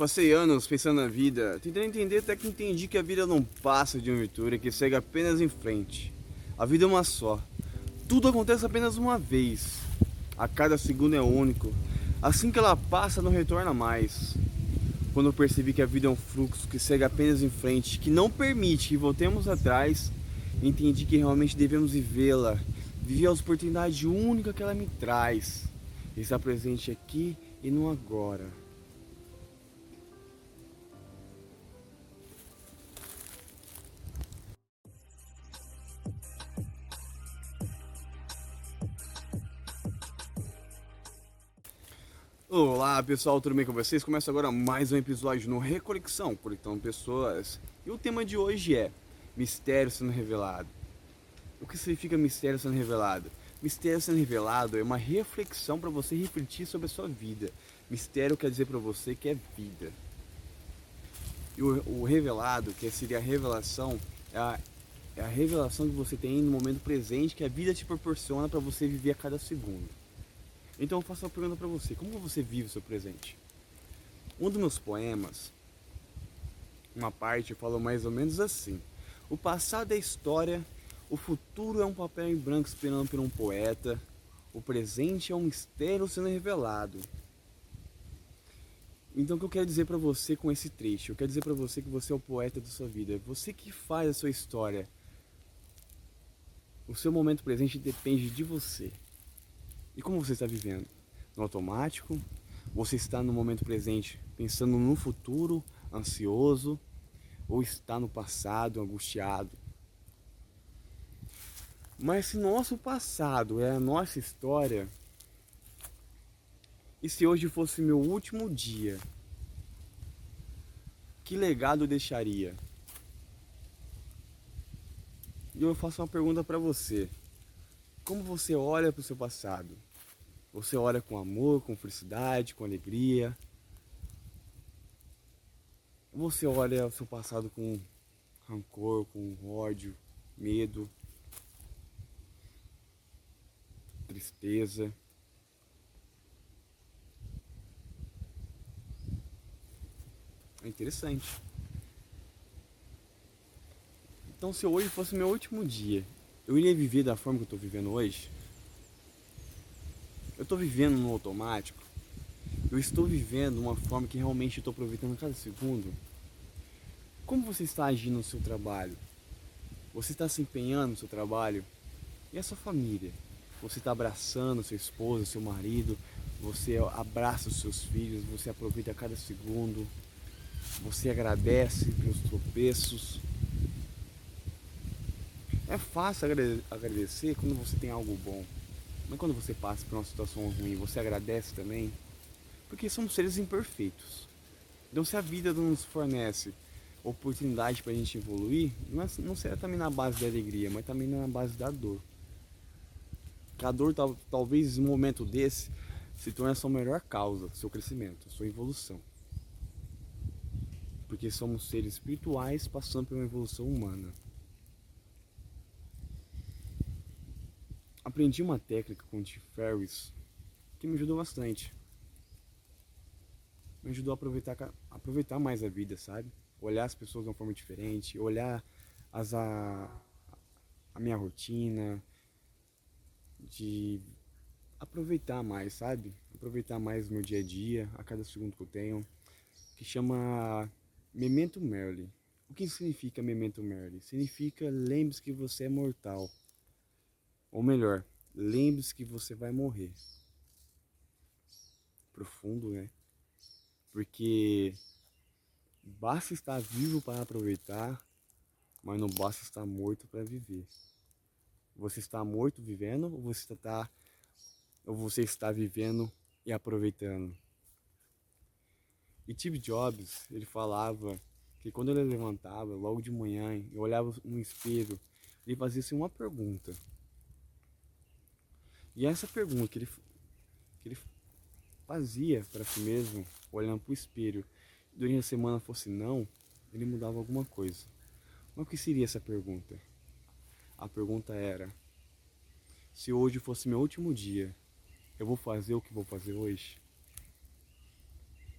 Passei anos pensando na vida, tentando entender até que entendi que a vida não passa de uma virtude que segue apenas em frente. A vida é uma só. Tudo acontece apenas uma vez. A cada segundo é único. Assim que ela passa, não retorna mais. Quando eu percebi que a vida é um fluxo que segue apenas em frente, que não permite que voltemos atrás, entendi que realmente devemos vivê-la, viver a oportunidade única que ela me traz. Estar presente aqui e no agora. Olá pessoal, tudo bem com vocês? Começa agora mais um episódio no Reconexão, Conectando Pessoas. E o tema de hoje é Mistério sendo revelado. O que significa mistério sendo revelado? Mistério sendo revelado é uma reflexão para você refletir sobre a sua vida. Mistério quer dizer para você que é vida. E o, o revelado, que seria a revelação, é a, é a revelação que você tem no momento presente, que a vida te proporciona para você viver a cada segundo. Então eu faço uma pergunta para você: como você vive o seu presente? Um dos meus poemas, uma parte, fala mais ou menos assim: O passado é história, o futuro é um papel em branco esperando por um poeta, o presente é um mistério sendo revelado. Então o que eu quero dizer para você com esse trecho? Eu quero dizer para você que você é o poeta da sua vida, você que faz a sua história. O seu momento presente depende de você. E como você está vivendo? No automático? Você está no momento presente pensando no futuro, ansioso? Ou está no passado, angustiado? Mas se nosso passado é a nossa história, e se hoje fosse meu último dia, que legado eu deixaria? E eu faço uma pergunta para você. Como você olha para o seu passado? Você olha com amor, com felicidade, com alegria. Você olha o seu passado com rancor, com ódio, medo, tristeza. É interessante. Então, se hoje fosse meu último dia, eu iria viver da forma que eu estou vivendo hoje? Eu estou vivendo no automático. Eu estou vivendo uma forma que realmente estou aproveitando cada segundo. Como você está agindo no seu trabalho? Você está se empenhando no seu trabalho? E a sua família? Você está abraçando sua esposa, seu marido? Você abraça os seus filhos? Você aproveita cada segundo? Você agradece pelos tropeços? É fácil agradecer quando você tem algo bom. Mas quando você passa por uma situação ruim, você agradece também? Porque somos seres imperfeitos. Então se a vida não nos fornece oportunidade para a gente evoluir, não, é, não será também na base da alegria, mas também na base da dor. A dor tal, talvez um momento desse se torne a sua melhor causa, seu crescimento, sua evolução. Porque somos seres espirituais passando por uma evolução humana. Aprendi uma técnica com o Tim Ferriss que me ajudou bastante. Me ajudou a aproveitar, aproveitar mais a vida, sabe? Olhar as pessoas de uma forma diferente, olhar as, a, a minha rotina, de aproveitar mais, sabe? Aproveitar mais o meu dia a dia, a cada segundo que eu tenho, que chama Memento Merli. O que significa Memento Merli? Significa lembre-se que você é mortal. Ou melhor, lembre-se que você vai morrer. Profundo, né? Porque basta estar vivo para aproveitar, mas não basta estar morto para viver. Você está morto vivendo ou você está ou você está vivendo e aproveitando? E Steve Jobs, ele falava que quando ele levantava logo de manhã e olhava no espelho, ele fazia assim uma pergunta. E essa pergunta que ele, que ele fazia para si mesmo, olhando para o espelho, durante a semana fosse não, ele mudava alguma coisa. Mas o que seria essa pergunta? A pergunta era: se hoje fosse meu último dia, eu vou fazer o que vou fazer hoje?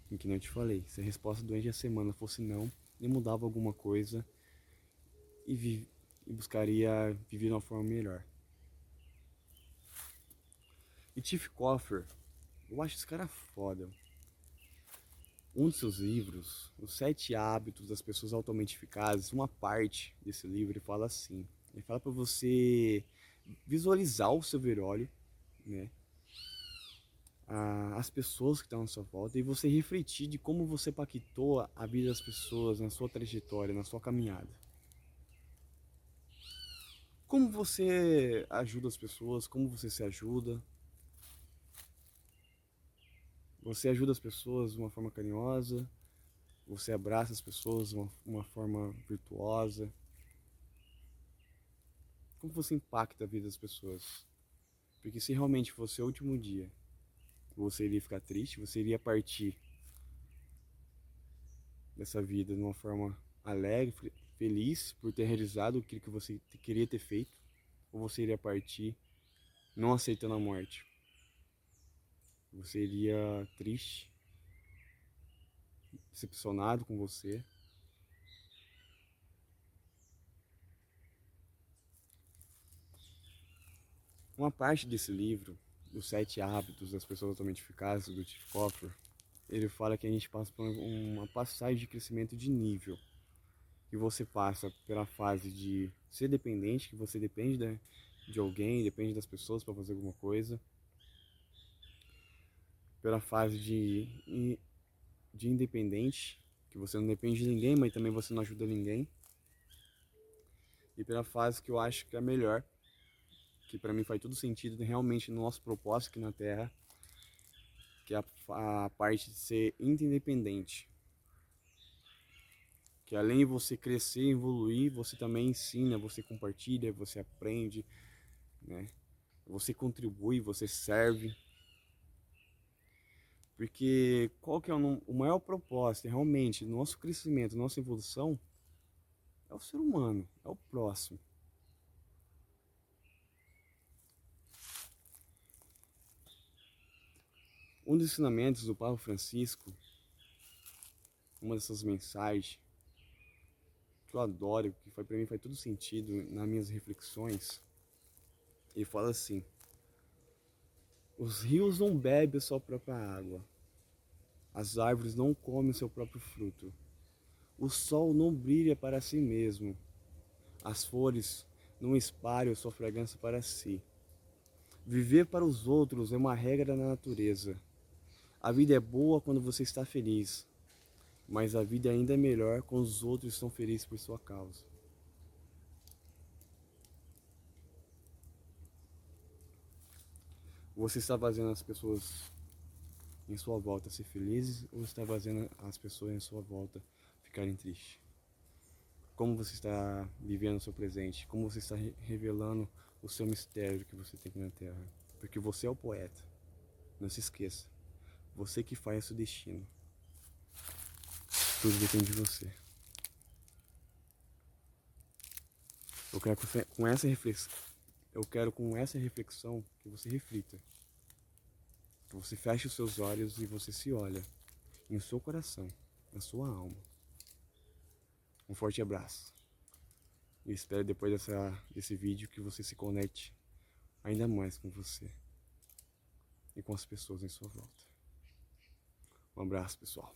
em que não te falei. Se a resposta durante a semana fosse não, eu mudava alguma coisa e, vi, e buscaria viver de uma forma melhor. E Tiff Coffer, eu acho esse cara foda. Um dos seus livros, Os Sete Hábitos das Pessoas Altamente Eficazes, uma parte desse livro ele fala assim. Ele fala para você visualizar o seu veróleo, né? as pessoas que estão à sua volta e você refletir de como você pactou a vida das pessoas na sua trajetória, na sua caminhada. Como você ajuda as pessoas, como você se ajuda. Você ajuda as pessoas de uma forma carinhosa, você abraça as pessoas de uma, uma forma virtuosa. Como você impacta a vida das pessoas? Porque se realmente fosse o último dia você iria ficar triste, você iria partir dessa vida de uma forma alegre, feliz por ter realizado aquilo que você queria ter feito, ou você iria partir não aceitando a morte. Você iria triste, decepcionado com você. Uma parte desse livro dos sete hábitos das pessoas altamente eficazes do Tiff Coffer, ele fala que a gente passa por uma passagem de crescimento de nível. Que você passa pela fase de ser dependente, que você depende de, de alguém, depende das pessoas para fazer alguma coisa. Pela fase de, de independente, que você não depende de ninguém, mas também você não ajuda ninguém. E pela fase que eu acho que é melhor, que para mim faz todo sentido realmente no nosso propósito aqui na Terra, que é a, a parte de ser independente. Que além de você crescer, evoluir, você também ensina, você compartilha, você aprende, né? Você contribui, você serve. Porque qual que é o, o maior propósito realmente nosso crescimento, nossa evolução é o ser humano, é o próximo. Um dos ensinamentos do Papa Francisco, uma dessas mensagens que eu adoro, que para mim faz todo sentido nas minhas reflexões, ele fala assim: Os rios não bebem a sua própria água, as árvores não comem seu próprio fruto, o sol não brilha para si mesmo, as flores não espalham sua fragrância para si. Viver para os outros é uma regra da natureza a vida é boa quando você está feliz, mas a vida ainda é melhor quando os outros estão felizes por sua causa. Você está fazendo as pessoas em sua volta ser felizes ou está fazendo as pessoas em sua volta ficarem tristes? Como você está vivendo o seu presente? Como você está revelando o seu mistério que você tem aqui na Terra? Porque você é o poeta. Não se esqueça. Você que faz seu destino. Tudo depende de você. Eu quero com essa reflexão, eu quero com essa reflexão que você reflita. Que você feche os seus olhos e você se olha em seu coração, na sua alma. Um forte abraço. E espero depois dessa, desse vídeo que você se conecte ainda mais com você e com as pessoas em sua volta. Um abraço, pessoal.